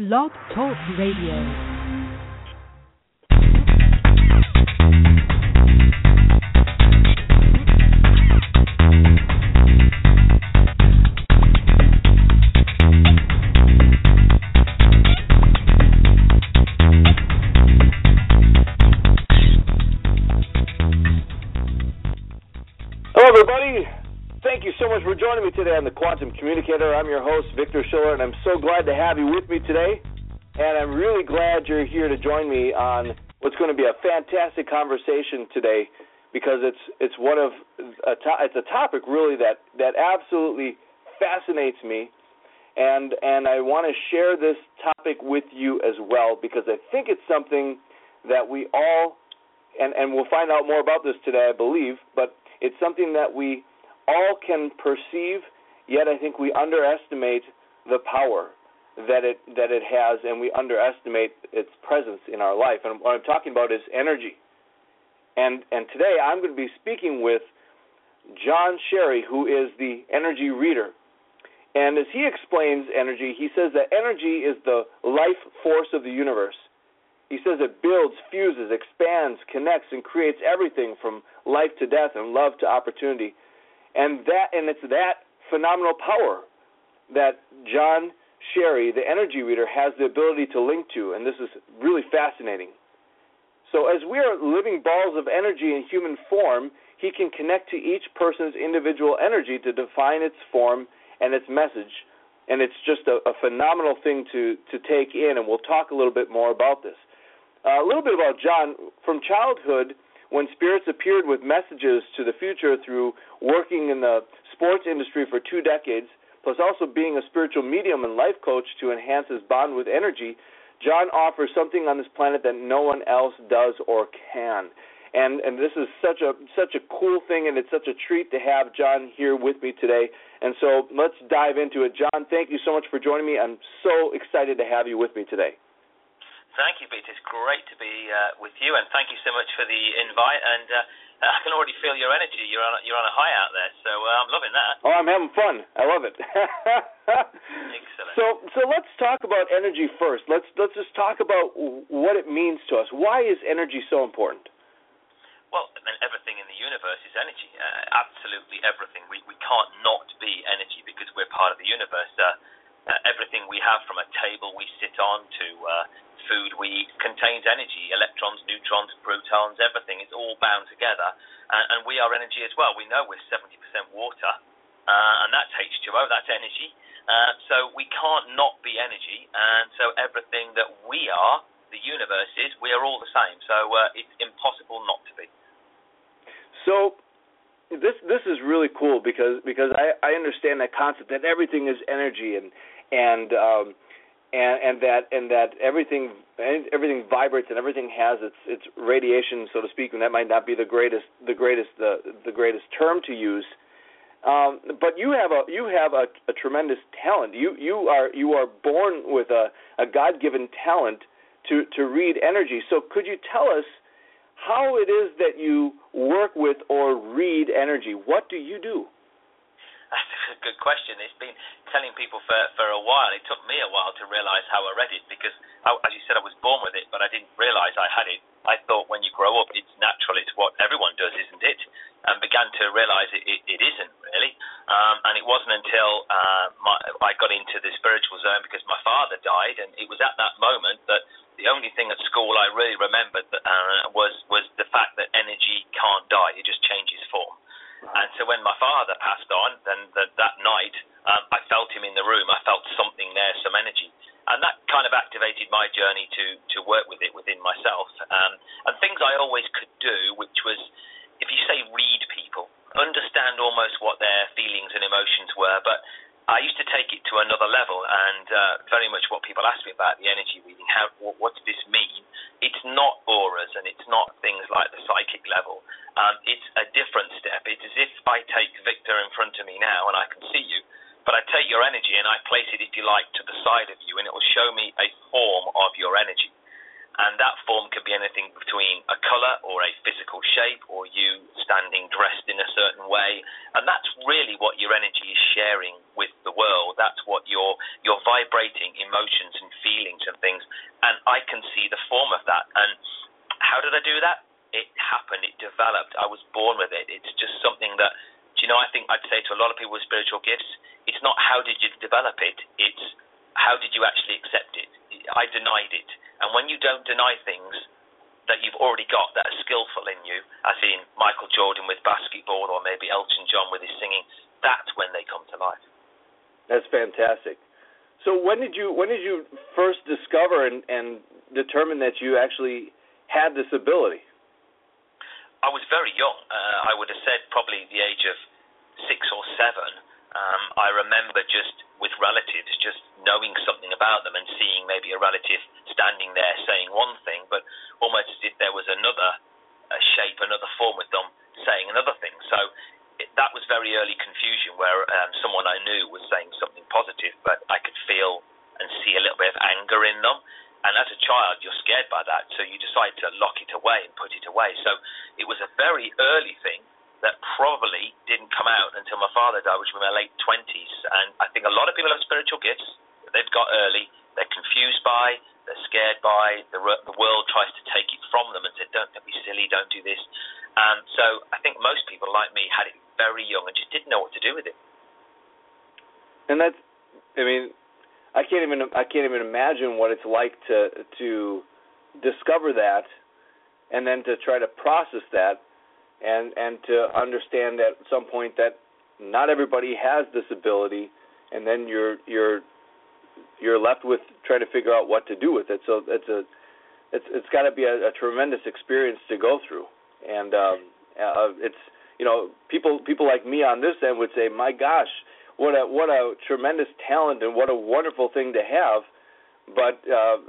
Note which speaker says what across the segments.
Speaker 1: Blog Talk Radio.
Speaker 2: Today on the Quantum Communicator. I'm your host, Victor Schiller, and I'm so glad to have you with me today. And I'm really glad you're here to join me on what's going to be a fantastic conversation today, because it's it's one of a to- it's a topic really that that absolutely fascinates me, and and I want to share this topic with you as well because I think it's something that we all and and we'll find out more about this today, I believe, but it's something that we all can perceive, yet I think we underestimate the power that it that it has, and we underestimate its presence in our life. And what I'm talking about is energy. And and today I'm going to be speaking with John Sherry, who is the energy reader. And as he explains energy, he says that energy is the life force of the universe. He says it builds, fuses, expands, connects, and creates everything from life to death and love to opportunity. And that and it's that phenomenal power that John Sherry, the energy reader, has the ability to link to, and this is really fascinating. So as we are living balls of energy in human form, he can connect to each person's individual energy to define its form and its message. And it's just a, a phenomenal thing to, to take in, and we'll talk a little bit more about this. Uh, a little bit about John. From childhood, when spirits appeared with messages to the future through working in the sports industry for two decades, plus also being a spiritual medium and life coach to enhance his bond with energy, John offers something on this planet that no one else does or can. And and this is such a such a cool thing and it's such a treat to have John here with me today. And so let's dive into it. John, thank you so much for joining me. I'm so excited to have you with me today.
Speaker 3: Thank you, Pete. It's great to be uh, with you, and thank you so much for the invite. And uh, I can already feel your energy. You're on you're on a high out there, so uh, I'm loving that.
Speaker 2: Oh, I'm having fun. I love it.
Speaker 3: Excellent.
Speaker 2: So so let's talk about energy first. Let's let's just talk about what it means to us. Why is energy so important?
Speaker 3: Well, I mean, everything in the universe is energy. Uh, absolutely everything. We we can't not be energy because we're part of the universe. Uh, everything we have, from a table we sit on to uh, food we eat contains energy, electrons, neutrons, protons, everything. It's all bound together, and, and we are energy as well. We know we're 70% water, uh, and that's H2O, that's energy. Uh, so we can't not be energy, and so everything that we are, the universe is, we are all the same. So uh, it's impossible not to be.
Speaker 2: So this this is really cool because because I, I understand that concept that everything is energy and and um, and and that and that everything everything vibrates and everything has its its radiation, so to speak. And that might not be the greatest the greatest the the greatest term to use. Um, but you have a you have a, a tremendous talent. You you are you are born with a, a God given talent to to read energy. So could you tell us how it is that you work with or read energy? What do you do?
Speaker 3: That's a good question. It's been telling people for for a while. It took me a while to realize how I read it because, I, as you said, I was born with it, but I didn't realize I had it. I thought when you grow up, it's natural. It's what everyone does, isn't it? And began to realize it, it, it isn't really. Um, and it wasn't until uh, my, I got into the spiritual zone because my father died, and it was at that moment that the only thing at school I really remembered that, uh, was was the fact that energy can't die; it just changes form. And so when my father passed on, then the, that night um, I felt him in the room. I felt something there, some energy, and that kind of activated my journey to to work with it within myself. Um, and things I always could do, which was, if you say read people, understand almost what their feelings and emotions were, but I used to take it to another level, and uh, very much what people ask me about the energy reading. How what, does this mean? It's not auras, and it's not things like the psychic level. Um, it's a different step. It's as if I take Victor in front of me now, and I can see you, but I take your energy and I place it, if you like, to the side of you, and it will show me a form of your energy and that form could be anything between a color or a physical shape or you standing dressed in a certain way and that's really what your energy is sharing with the world that's what your your vibrating emotions and feelings and things, and I can see the form of that. And how did I do that? It happened. It developed. I was born with it. It's just something that, do you know? I think I'd say to a lot of people with spiritual gifts, it's not how did you develop it. It's how did you actually accept it. I denied it, and when you don't deny things that you've already got that are skillful in you, as in Michael Jordan with basketball, or maybe Elton John with his singing, that's when they come to life.
Speaker 2: That's fantastic. So when did you when did you first discover and, and determine that you actually had this ability?
Speaker 3: I was very young. Uh, I would have said probably the age of six or seven. Um, I remember just with relatives, just knowing something about them and seeing maybe a relative standing there saying one thing, but almost as if there was another a shape, another form with them saying another thing. So it, that was very early confusion where um, someone I knew was saying something positive, but I could feel and see a little bit of anger in them. And as a child, you're scared by that, so you decide to lock it away and put it away. So it was a very early thing that probably didn't come out until my father died, which was in my late 20s. And I think a lot of people have spiritual gifts that they've got early, they're confused by, they're scared by, the, the world tries to take it from them and say, don't, don't be silly, don't do this. Um, so I think most people like me had it very young and just didn't know what to do with it.
Speaker 2: And that's, I mean, I can't even I can't even imagine what it's like to to discover that, and then to try to process that, and and to understand at some point that not everybody has this ability, and then you're you're you're left with trying to figure out what to do with it. So it's a it's it's got to be a, a tremendous experience to go through, and um, uh, it's you know people people like me on this end would say, my gosh, what a what a tremendous talent and what a wonderful thing to have, but uh,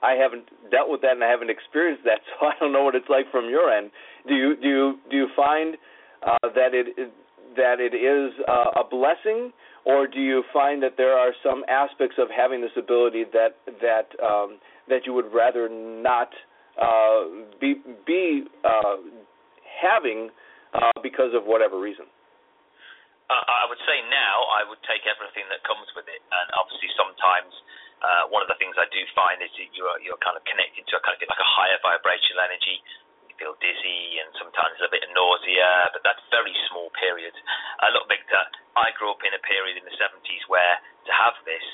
Speaker 2: I haven't dealt with that and I haven't experienced that, so I don't know what it's like from your end. Do you do you do you find uh, that it that it is uh, a blessing, or do you find that there are some aspects of having this ability that that um, that you would rather not uh, be be uh, having uh, because of whatever reason?
Speaker 3: Uh, I would say now I would take everything that comes with it, and obviously sometimes uh, one of the things I do find is that you're you're kind of connected to a kind of like a higher vibrational energy. You feel dizzy and sometimes a bit of nausea, but that's very small periods. Uh, look, Victor, I grew up in a period in the 70s where to have this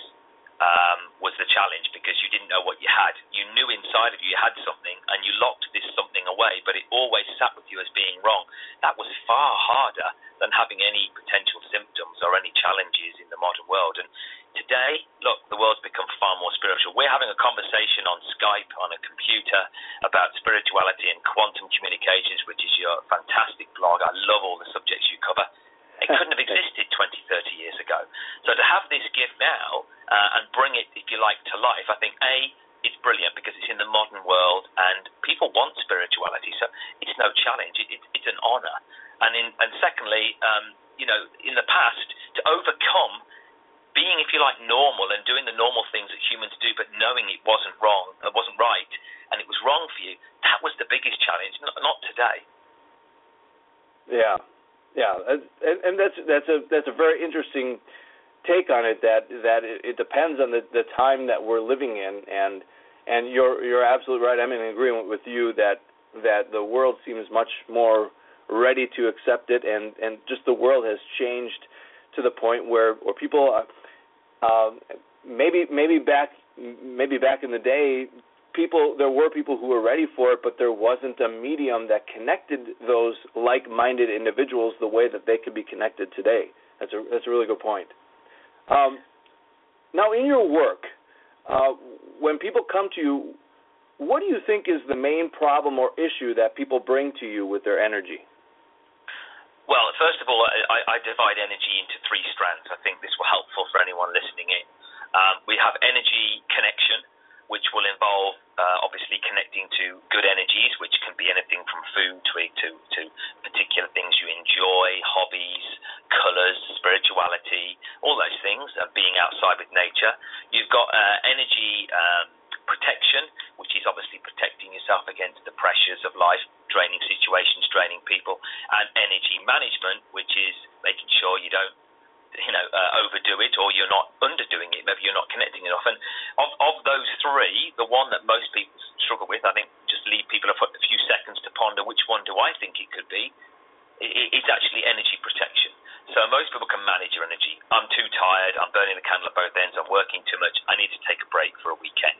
Speaker 3: um, was the challenge because you didn't know what you had. You knew inside of you you had something, and you locked this something away, but it always sat with you as being wrong. That was far harder than having any potential symptoms or any challenges in the modern world. And today, look, the world's become far more spiritual. We're having a conversation on Skype, on a computer, about spirituality and quantum communications, which is your fantastic blog. I love all the subjects you cover. It couldn't have existed 20, 30 years ago. So to have this gift now uh, and bring it, if you like, to life, I think, A, it's brilliant because it's in the modern world and people want spirituality. So it's no challenge. It, it, it's an honor. And in, and secondly, um, you know, in the past, to overcome being, if you like, normal and doing the normal things that humans do, but knowing it wasn't wrong, it wasn't right, and it was wrong for you, that was the biggest challenge. Not, not today.
Speaker 2: Yeah, yeah, and, and that's that's a that's a very interesting take on it. That that it, it depends on the the time that we're living in, and and you're you're absolutely right. I'm in agreement with you that that the world seems much more ready to accept it, and and just the world has changed to the point where where people, uh, uh, maybe maybe back maybe back in the day, people there were people who were ready for it, but there wasn't a medium that connected those like-minded individuals the way that they could be connected today. That's a that's a really good point. Um, now, in your work, uh, when people come to you, what do you think is the main problem or issue that people bring to you with their energy?
Speaker 3: Well, first of all, I, I divide energy into three strands. I think this will helpful for anyone listening in. Um, we have energy connection, which will involve uh, obviously connecting to good energies, which can be anything from food to to, to particular things you enjoy, hobbies, colors, spirituality, all those things, and being outside with nature. You've got uh, energy. Um, protection, which is obviously protecting yourself against the pressures of life, draining situations, draining people, and energy management, which is making sure you don't you know uh, overdo it or you're not underdoing it maybe you're not connecting enough and of of those three, the one that most people struggle with, I think just leave people a few seconds to ponder which one do I think it could be, It's actually energy protection. So most people can manage your energy. I'm too tired, I'm burning the candle at both ends, I'm working too much, I need to take a break for a weekend.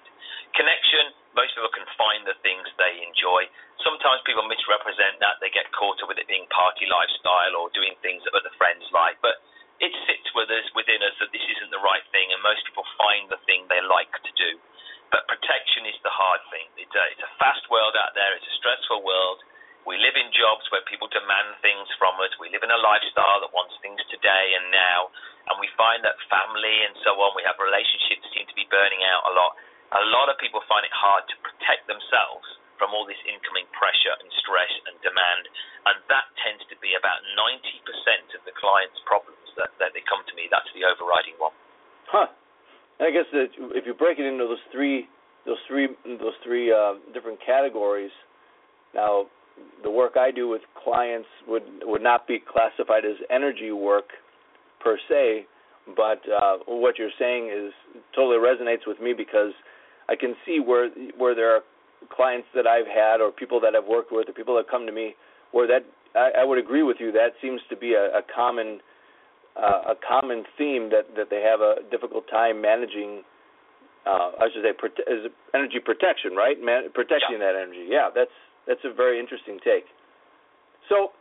Speaker 3: Connection, most people can find the things they enjoy. Sometimes people misrepresent that, they get caught up with it being party lifestyle or doing things that other friends like. But it sits with us within us that this isn't the right thing, and most people find the thing they like to do. But protection is the hard thing. It's a, it's a fast world out there. It's a stressful world. We live in jobs where people demand things from us. We live in a lifestyle that wants things today and now, and we find that family and so on. We have relationships seem to be burning out a lot. A lot of people find it hard to protect themselves from all this incoming pressure and stress and demand, and that tends to be about 90% of the client's problems that, that they come to me. That's the overriding one.
Speaker 2: Huh. And I guess that if you break it into those three, those three, those three uh, different categories, now the work I do with clients would would not be classified as energy work per se, but uh, what you're saying is totally resonates with me because I can see where where there are clients that I've had or people that I've worked with or people that come to me where that I, I would agree with you that seems to be a, a common uh, a common theme that that they have a difficult time managing. Uh, I should say prote- is energy protection, right? Man- protecting
Speaker 3: yeah.
Speaker 2: that energy. Yeah, that's that's a very interesting take. So,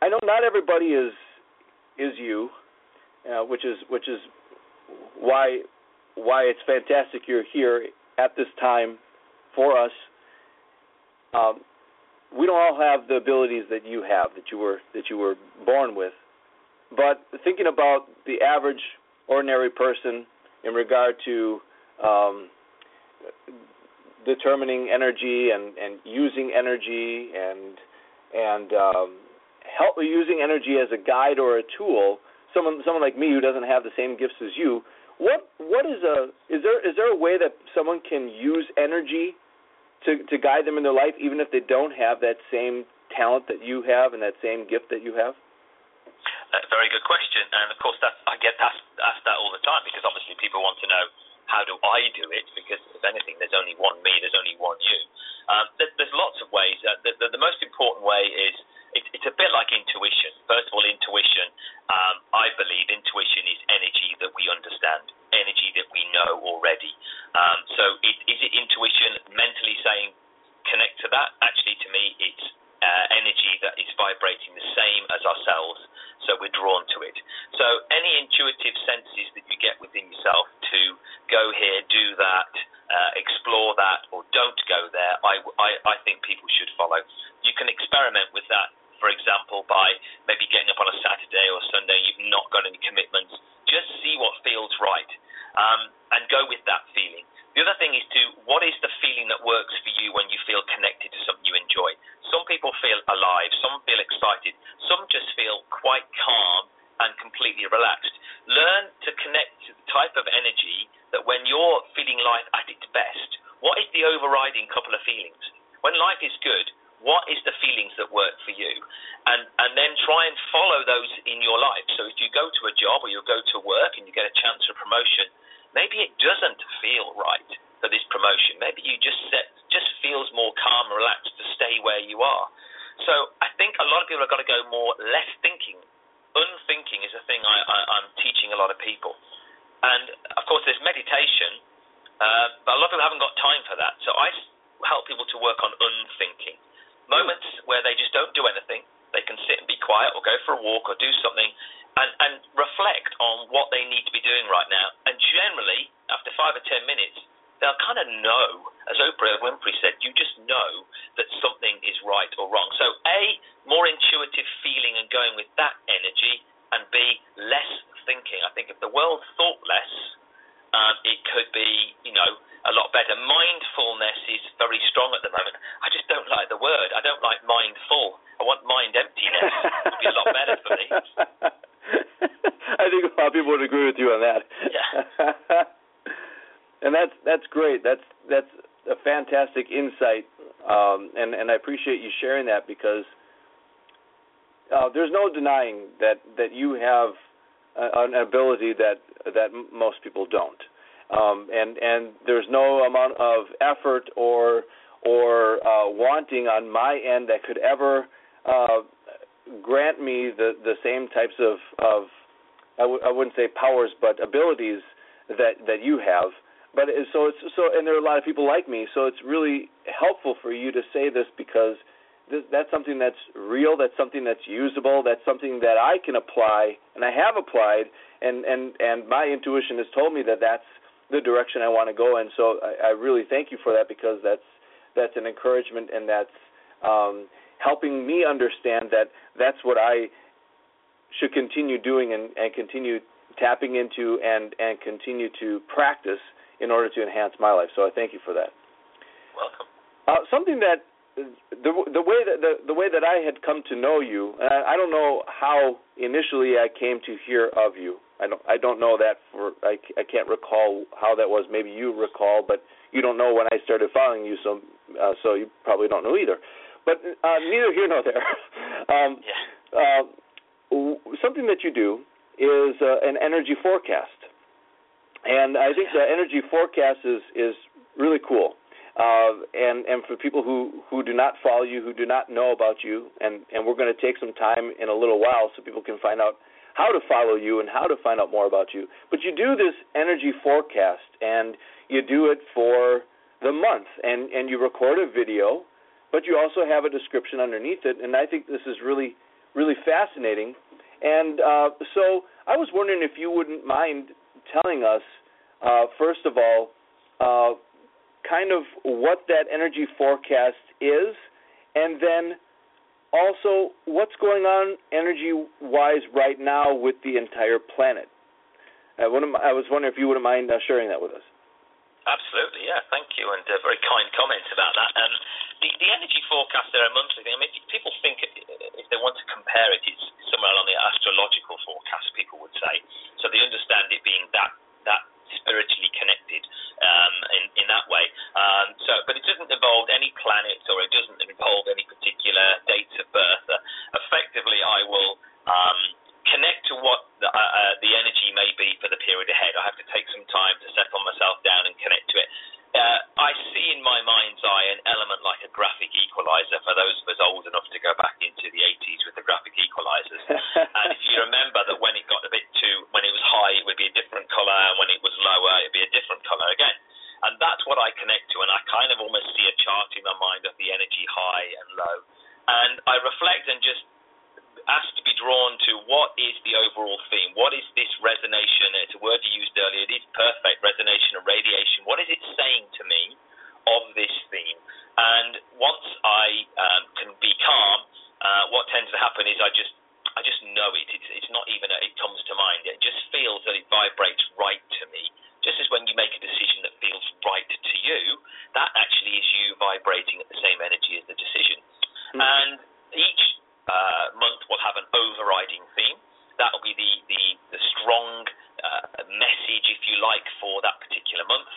Speaker 2: I know not everybody is is you, uh, which is which is why why it's fantastic you're here at this time for us. Um, we don't all have the abilities that you have that you were that you were born with but thinking about the average ordinary person in regard to um, determining energy and, and using energy and and um, help using energy as a guide or a tool. Someone someone like me who doesn't have the same gifts as you. What what is a is there is there a way that someone can use energy to to guide them in their life even if they don't have that same talent that you have and that same gift that you have?
Speaker 3: A very good question, and of course I get asked, asked that all the time because obviously people want to know how do I do it because if anything there's only one me, there's only one you. Um, there, there's lots of ways. Uh, the, the, the most important way is it, it's a bit like intuition. First of all, intuition. Um, I believe intuition is energy that we understand, energy that we know already. Um, so, it, is it intuition mentally saying connect to that? Actually, to me, it's uh, energy that is vibrating the same as ourselves so we're drawn to it. So any intuitive senses that you get within yourself to go here, do that, uh, explore that, or don't go there, I, I, I think people should follow. You can experiment with that, for example, by maybe getting up on a Saturday or Sunday, you've not got any commitments. Just see what feels right um, and go with that feeling. The other thing is to what is the feeling that works for you when you feel connected to something you enjoy? Some people feel alive, some feel excited, some just feel quite calm and completely relaxed. Learn to connect to the type of energy that when you're feeling life at its best, what is the overriding couple of feelings? When life is good, what is the feelings that work for you? And and then try and follow those in your life. So if you go to a job or you go to work and you get a chance for promotion, maybe it doesn't feel right for this promotion. Maybe you just set, just feels more calm and relaxed to stay where you are. So I think a lot of people have got to go more less thinking. Unthinking is a thing I, I, I'm teaching a lot of people. And of course, there's meditation, uh, but a lot of people haven't got time for that. So I help people to work on unthinking. Moments where they just don't do anything. They can sit and be quiet or go for a walk or do something and, and reflect on what they need to be doing right now. And generally, after five or ten minutes, they'll kind of know, as Oprah Winfrey said, you just know that something is right or wrong. So, A, more intuitive feeling and going with that energy, and B, less thinking. I think if the world thought less, um, it could be, you know, a lot better. Mindfulness is very strong at the moment. I just don't like the word. I don't like mindful. I want mind emptiness. it would be a lot better for me.
Speaker 2: I think a lot of people would agree with you on that.
Speaker 3: Yeah.
Speaker 2: and that's that's great. That's that's a fantastic insight, um, and and I appreciate you sharing that because uh, there's no denying that that you have a, an ability that that most people don't, um, and and there's no amount of effort or or uh, wanting on my end that could ever uh, grant me the the same types of of I w- I wouldn't say powers but abilities that that you have. But it, so it's so and there are a lot of people like me, so it's really helpful for you to say this because that's something that's real, that's something that's usable, that's something that I can apply and I have applied and and and my intuition has told me that that's the direction I want to go in. So I, I really thank you for that because that's that's an encouragement and that's um, helping me understand that that's what I should continue doing and, and continue tapping into and and continue to practice in order to enhance my life. So I thank you for that.
Speaker 3: Welcome.
Speaker 2: Uh, something that the the way that the the way that I had come to know you, and I, I don't know how initially I came to hear of you. I don't I don't know that for I I can't recall how that was. Maybe you recall, but you don't know when I started following you, so uh, so you probably don't know either. But uh, neither here nor there. um,
Speaker 3: yeah.
Speaker 2: Uh, something that you do is uh, an energy forecast, and I think the energy forecast is is really cool. Uh, and and for people who who do not follow you, who do not know about you, and and we're going to take some time in a little while so people can find out how to follow you and how to find out more about you. But you do this energy forecast, and you do it for the month, and and you record a video, but you also have a description underneath it. And I think this is really really fascinating. And uh, so I was wondering if you wouldn't mind telling us, uh, first of all. Uh, kind of what that energy forecast is, and then also what's going on energy wise right now with the entire planet. I, I was wondering if you wouldn't mind uh, sharing that with us.
Speaker 3: Absolutely, yeah. Thank you, and uh, very kind comments about that. Um, the, the energy forecast are a monthly thing. I mean, people think if they want to compare it, it's somewhere along the astrological forecast. People would say, so they understand it being that that spiritually connected um, in, in that way. Um, so, but it doesn't involve any planets or it doesn't involve any particular dates of birth. Uh, effectively, I will um, connect to what the, uh, uh, the energy may be for the period ahead. I have to take some time to settle myself down and connect to it. Uh, I see in my mind's eye an element like a graphic equalizer for those of us old enough to go back into the 80s with the graphic equalizers. and if you remember that when it got a bit too, when it was high, it would be a different color, and when it was lower, it'd be a different color again. And that's what I connect to, and I kind of almost see a chart in my mind of the energy high and low. And I reflect and just asked to be drawn to what is the overall theme? What is this resonation? It's a word you used earlier. It is perfect resonation and radiation. What is it saying to me of this theme? And once I um, can be calm, uh, what tends to happen is I just I just know it. It's, it's not even a, it comes to mind. It just feels that it vibrates right to me. Just as when you make a decision that feels right to you, that actually is you vibrating at the same energy as the decision. Mm-hmm. And each uh, month will have an overriding theme. That will be the the, the strong uh, message, if you like, for that particular month.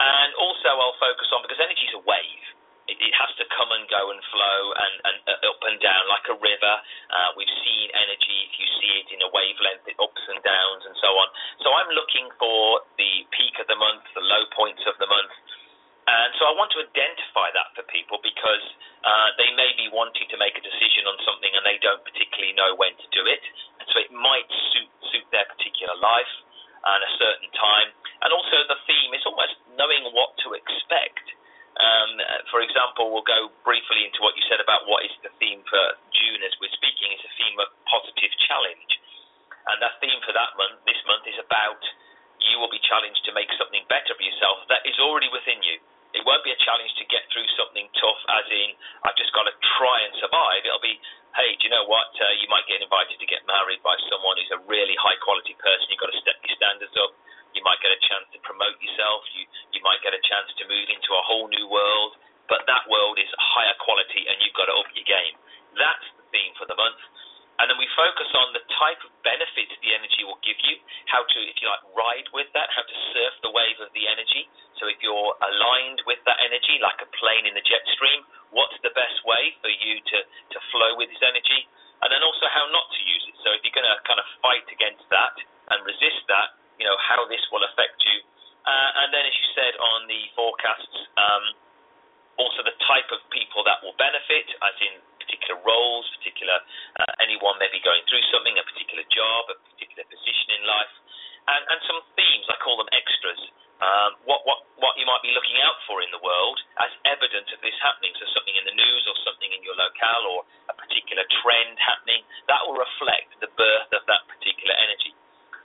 Speaker 3: And also, I'll focus on because energy is a wave. It, it has to come and go and flow and, and uh, up and down like a river. Uh, we've seen energy, if you see it in a wavelength, it ups and downs and so on. So I'm looking for the peak of the month, the low points of the month, and so I want to identify that for people because uh, they may be wanting to make a decision on something and they don't particularly know when to do it. And so it might suit suit their particular life and a certain time. And also the theme is almost knowing what to expect. Um, for example, we'll go briefly into what you said about what is the theme for June as we're speaking. It's a theme of positive challenge. And that theme for that month, this month, is about you will be challenged to make something better for yourself that is already within you. It won't be a challenge to get through something tough, as I've just got to try and survive. It'll be, hey, do you know what? Uh, you might get invited to get married by someone who's a really high quality person. You've got to step your standards up. You might get a chance to promote yourself. You, you might get a chance to move into a whole new world. But that world is higher quality, and you've got to up your game. That's the theme for the month and then we focus on the type of benefit the energy will give you, how to, if you like, ride with that, how to surf the wave of the energy. So if you're aligned with that energy, like a plane in the jet stream, what's the best way for you to, to flow with this energy? And then also how not to use it. So if you're going to kind of fight against that and resist that, you know, how this will affect you Uh, and then, as you said on the forecasts, um, also the type of people that will benefit, as in particular roles, particular uh, anyone maybe going through something, a particular job, a particular position in life, and, and some themes. I call them extras. Um, what, what, what you might be looking out for in the world as evidence of this happening. So something in the news or something in your locale or a particular trend happening, that will reflect the birth of that particular energy.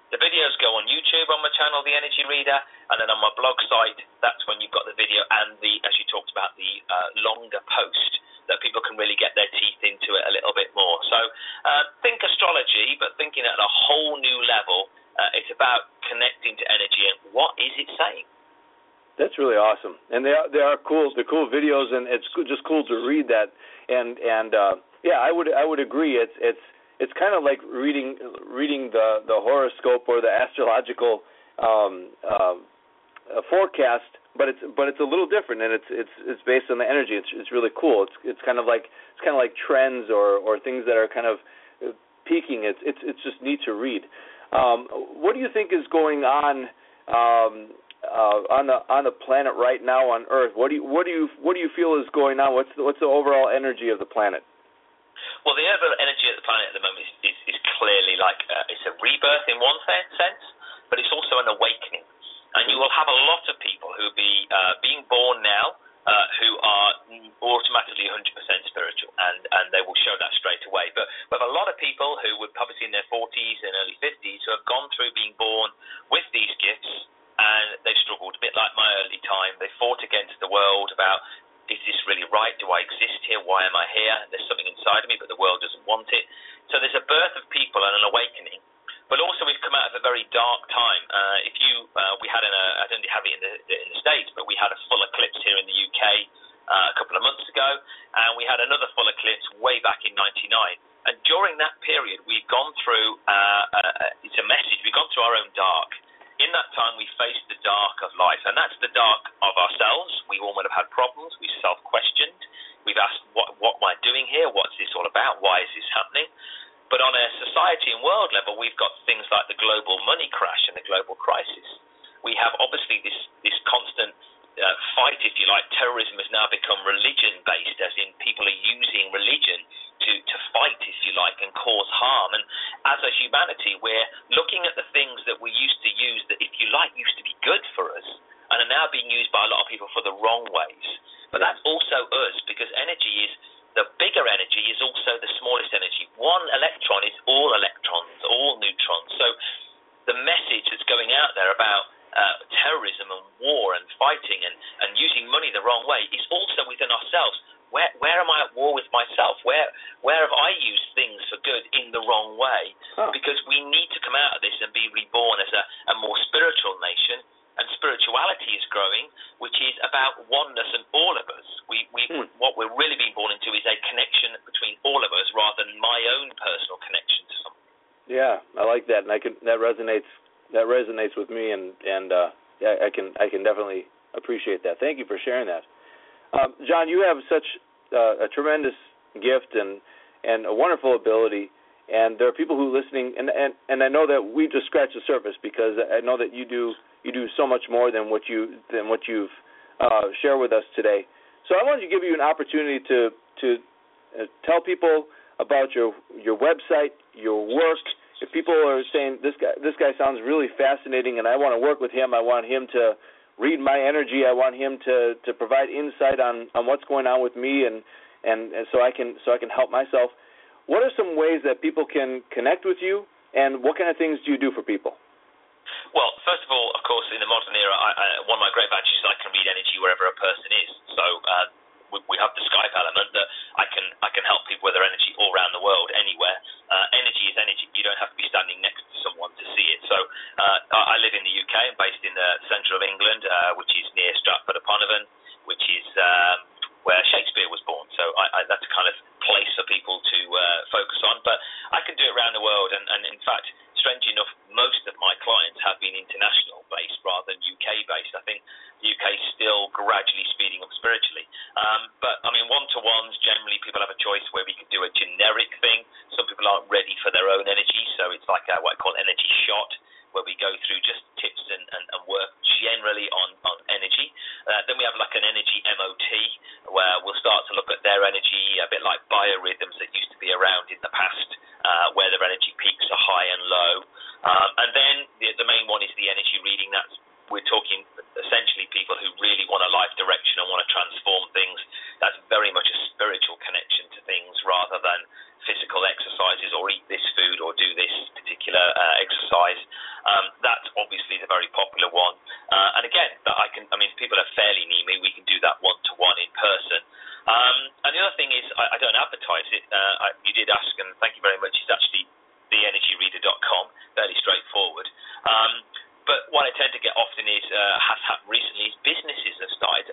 Speaker 3: The videos go on YouTube on my channel, The Energy Reader, and then on my blog site, that's when you've got the video and the, as you talked about, the uh, longer post that people can really get their teeth into it a little bit more. So uh, think astrology, but thinking at a whole new level. Uh, it's about connecting to energy and what is it saying.
Speaker 2: That's really awesome, and they are they are cool. They're cool videos, and it's just cool to read that. And and uh, yeah, I would I would agree. It's it's it's kind of like reading reading the the horoscope or the astrological um, uh, forecast, but it's but it's a little different, and it's it's it's based on the energy. It's it's really cool. It's it's kind of like it's kind of like trends or or things that are kind of peaking. It's it's it's just neat to read. Um, what do you think is going on um, uh, on the on the planet right now on Earth? What do you what do you what do you feel is going on? What's the, what's the overall energy of the planet?
Speaker 3: Well, the overall energy of the planet at the moment is, is, is clearly like uh, it's a rebirth in one sense, but it's also an awakening. And you will have a lot of people who be uh, being born now uh, who are automatically 100% spiritual, and, and they will show that straight away. But we have a lot of people who would probably in their 40s and early 50s who have gone through being born with these gifts, and they've struggled a bit like my early time. They fought against the world about is this really right? Do I exist here? Why am I here? There's something inside of me, but the world doesn't want it. So there's a birth of people and an awakening. But also, we've come out of a very dark time. Uh, if you, uh, we had in a, I don't have it in the, in the states, but we had a full eclipse here in the UK uh, a couple of months ago, and we had another full eclipse way back in '99. And during that period, we've gone through. Uh, uh, it's a message. We've gone through our own dark. In that time, we faced the dark of life, and that's the dark of ourselves. We all would have had problems. We self-questioned. We've asked, what, what am I doing here? What's this all about? Why is this happening? But on a society and world level, we've got things like the global money crash and the global crisis. We have obviously this this constant uh, fight, if you like. Terrorism has now become religion based, as in people are using religion to to fight, if you like, and cause harm. And as a humanity, we're looking at the things that we used to use that, if you like, used to be good for us, and are now being used by a lot of people for the wrong ways. But that's also us because energy is the bigger energy is also the smallest energy. One electron is all electrons, all neutrons. So the message that's going out there about uh, terrorism and war and fighting and, and using money the wrong way is also within ourselves. Where where am I at war with myself? Where where have I used things for good in the wrong way? Huh. Because we need to come out of this and be reborn as a, a more spiritual nation spirituality is growing, which is about oneness and all of us. We, we, hmm. What we're really being born into is a connection between all of us rather than my own personal connection to something.
Speaker 2: Yeah, I like that, and I can that resonates that resonates with me, and and uh, yeah, I can I can definitely appreciate that. Thank you for sharing that, um, John. You have such uh, a tremendous gift and and a wonderful ability and there are people who are listening and and and I know that we just scratched the surface because I know that you do you do so much more than what you than what you've uh, shared with us today. So I wanted to give you an opportunity to to uh, tell people about your your website, your work. If people are saying this guy this guy sounds really fascinating and I want to work with him, I want him to read my energy. I want him to to provide insight on on what's going on with me and and, and so I can so I can help myself what are some ways that people can connect with you, and what kind of things do you do for people?
Speaker 3: Well, first of all, of course, in the modern era, I, I, one of my great badges is I can read energy wherever a person is. So uh, we, we have the Skype element that I can I can help people with their energy all around the world, anywhere. Uh, energy is energy. You don't have to be standing next to someone to see it. So uh, I live in the UK. I'm based in the centre of England, uh, which is near Stratford upon Avon, which is um, where Shakespeare was born. So I, I, that's a kind of place for people to uh, focus on. But I can do it around the world, and, and in fact, strangely enough, most of my clients have been international based rather than UK based. I think the UK is still gradually speeding up spiritually. Um, but I mean, one to ones generally people have a choice where we could do a generic thing. Some people aren't ready for their own energy, so it's like a, what I call energy shot, where we go through just tips and, and, and work generally on, on. Uh, then we have like an energy MOT, where we'll start to look at their energy, a bit like biorhythms that used to be around in the past, uh, where their energy peaks are high and low. Um, and then the, the main one is the energy reading. That's we're talking essentially people who really want a life direction and want to transform things. That's very much a spiritual connection to things rather than physical exercises or eat this food or do this particular uh, exercise. Um, that's obviously the very popular one. Uh, and again, I can. I mean, people are fairly near me. We can do that one to one in person. Um, and the other thing is, I, I don't advertise it. Uh, I, you did ask, and thank you very much. It's actually theenergyreader.com, fairly straightforward. Um, but what I tend to get often is uh, has happened recently is businesses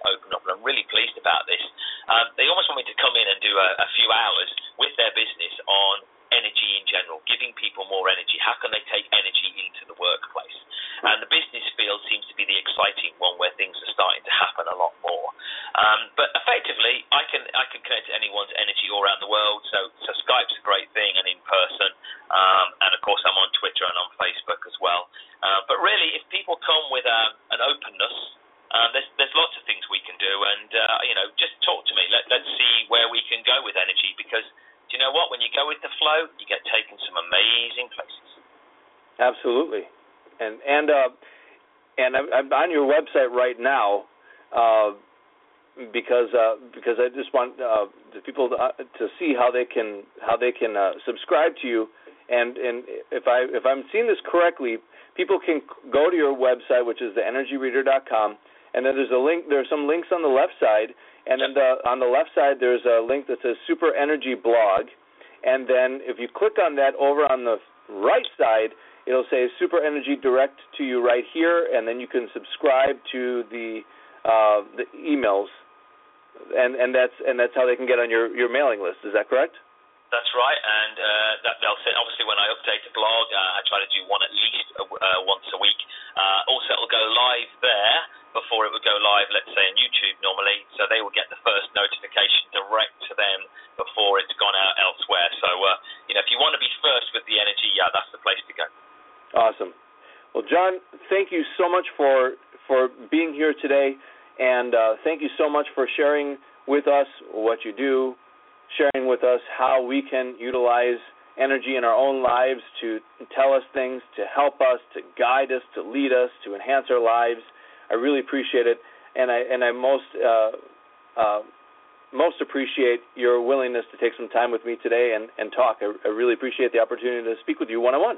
Speaker 3: have started to open up, and I'm really pleased about this. Um, they almost want me to come in and do a, a few hours with their business on energy in general, giving people more energy. How can they take energy into the workplace? And the business field seems to be the exciting one where things are starting to happen a lot more. Um, but effectively, I can I can connect to anyone's energy all around the world. So so Skype's a great thing and in person. Um, and of course, I'm on Twitter and on Facebook as well. Uh, but really, if people come with um, an openness, um, there's there's lots of things we can do, and uh, you know, just talk to me. Let let's see where we can go with energy because do you know what? When you go with the flow, you get taken some amazing places.
Speaker 2: Absolutely and and uh, and I'm, on your website right now uh, because uh, because I just want uh, the people to, uh, to see how they can how they can uh, subscribe to you. And and if I if I'm seeing this correctly, people can go to your website, which is theenergyreader.com, and then there's a link. There are some links on the left side, and then the, on the left side there's a link that says Super Energy Blog, and then if you click on that over on the right side, it'll say Super Energy Direct to you right here, and then you can subscribe to the uh, the emails, and and that's and that's how they can get on your your mailing list. Is that correct?
Speaker 3: That's right, and uh, that they'll say obviously when I update the blog, uh, I try to do one at least uh, uh once a week. Uh, also, it'll go live there before it would go live, let's say on YouTube normally, so they will get the first notification direct to them before it's gone out elsewhere. So uh, you know, if you want to be first with the energy, yeah, that's the place to go.
Speaker 2: Awesome. Well, John, thank you so much for for being here today, and uh, thank you so much for sharing with us what you do, sharing with us how we can utilize energy in our own lives to tell us things, to help us, to guide us, to lead us, to enhance our lives. I really appreciate it, and I and I most uh, uh, most appreciate your willingness to take some time with me today and, and talk. I, I really appreciate the opportunity to speak with you one on one.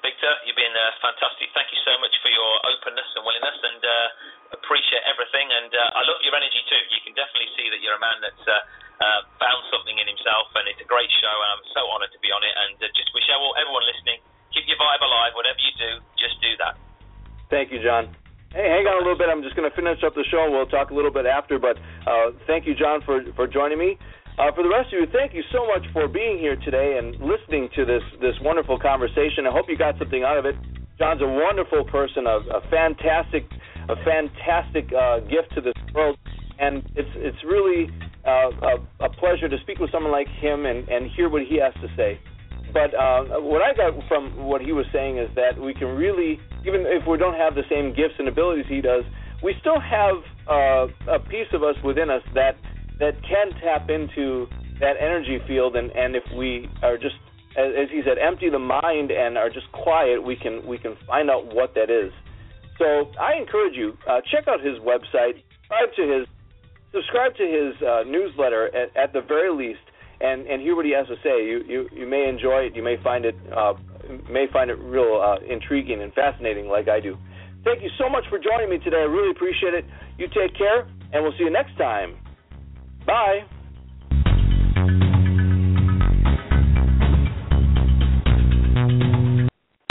Speaker 3: Victor, you've been uh, fantastic. Thank you so much for your openness and willingness, and uh, appreciate everything. And uh, I love your energy too. You can definitely see that you're a man that's uh, uh, found something in himself, and it's a great show. And I'm so honoured to be on it. And uh, just wish everyone listening, keep your vibe alive. Whatever you do, just do that.
Speaker 2: Thank you, John. Hey, hang on a little bit. I'm just going to finish up the show. We'll talk a little bit after, but thank you, John, for for joining me. Uh, for the rest of you, thank you so much for being here today and listening to this this wonderful conversation. I hope you got something out of it. John's a wonderful person, a, a fantastic, a fantastic uh, gift to this world, and it's it's really uh, a, a pleasure to speak with someone like him and and hear what he has to say. But uh, what I got from what he was saying is that we can really, even if we don't have the same gifts and abilities he does, we still have uh, a piece of us within us that that can tap into that energy field and and if we are just as, as he said empty the mind and are just quiet we can we can find out what that is. So i encourage you uh, check out his website subscribe to his subscribe to his uh, newsletter at, at the very least and and hear what he has to say. You you you may enjoy it. You may find it uh, may find it real uh, intriguing and fascinating like i do. Thank you so much for joining me today. I really appreciate it. You take care and we'll see you next time Bye.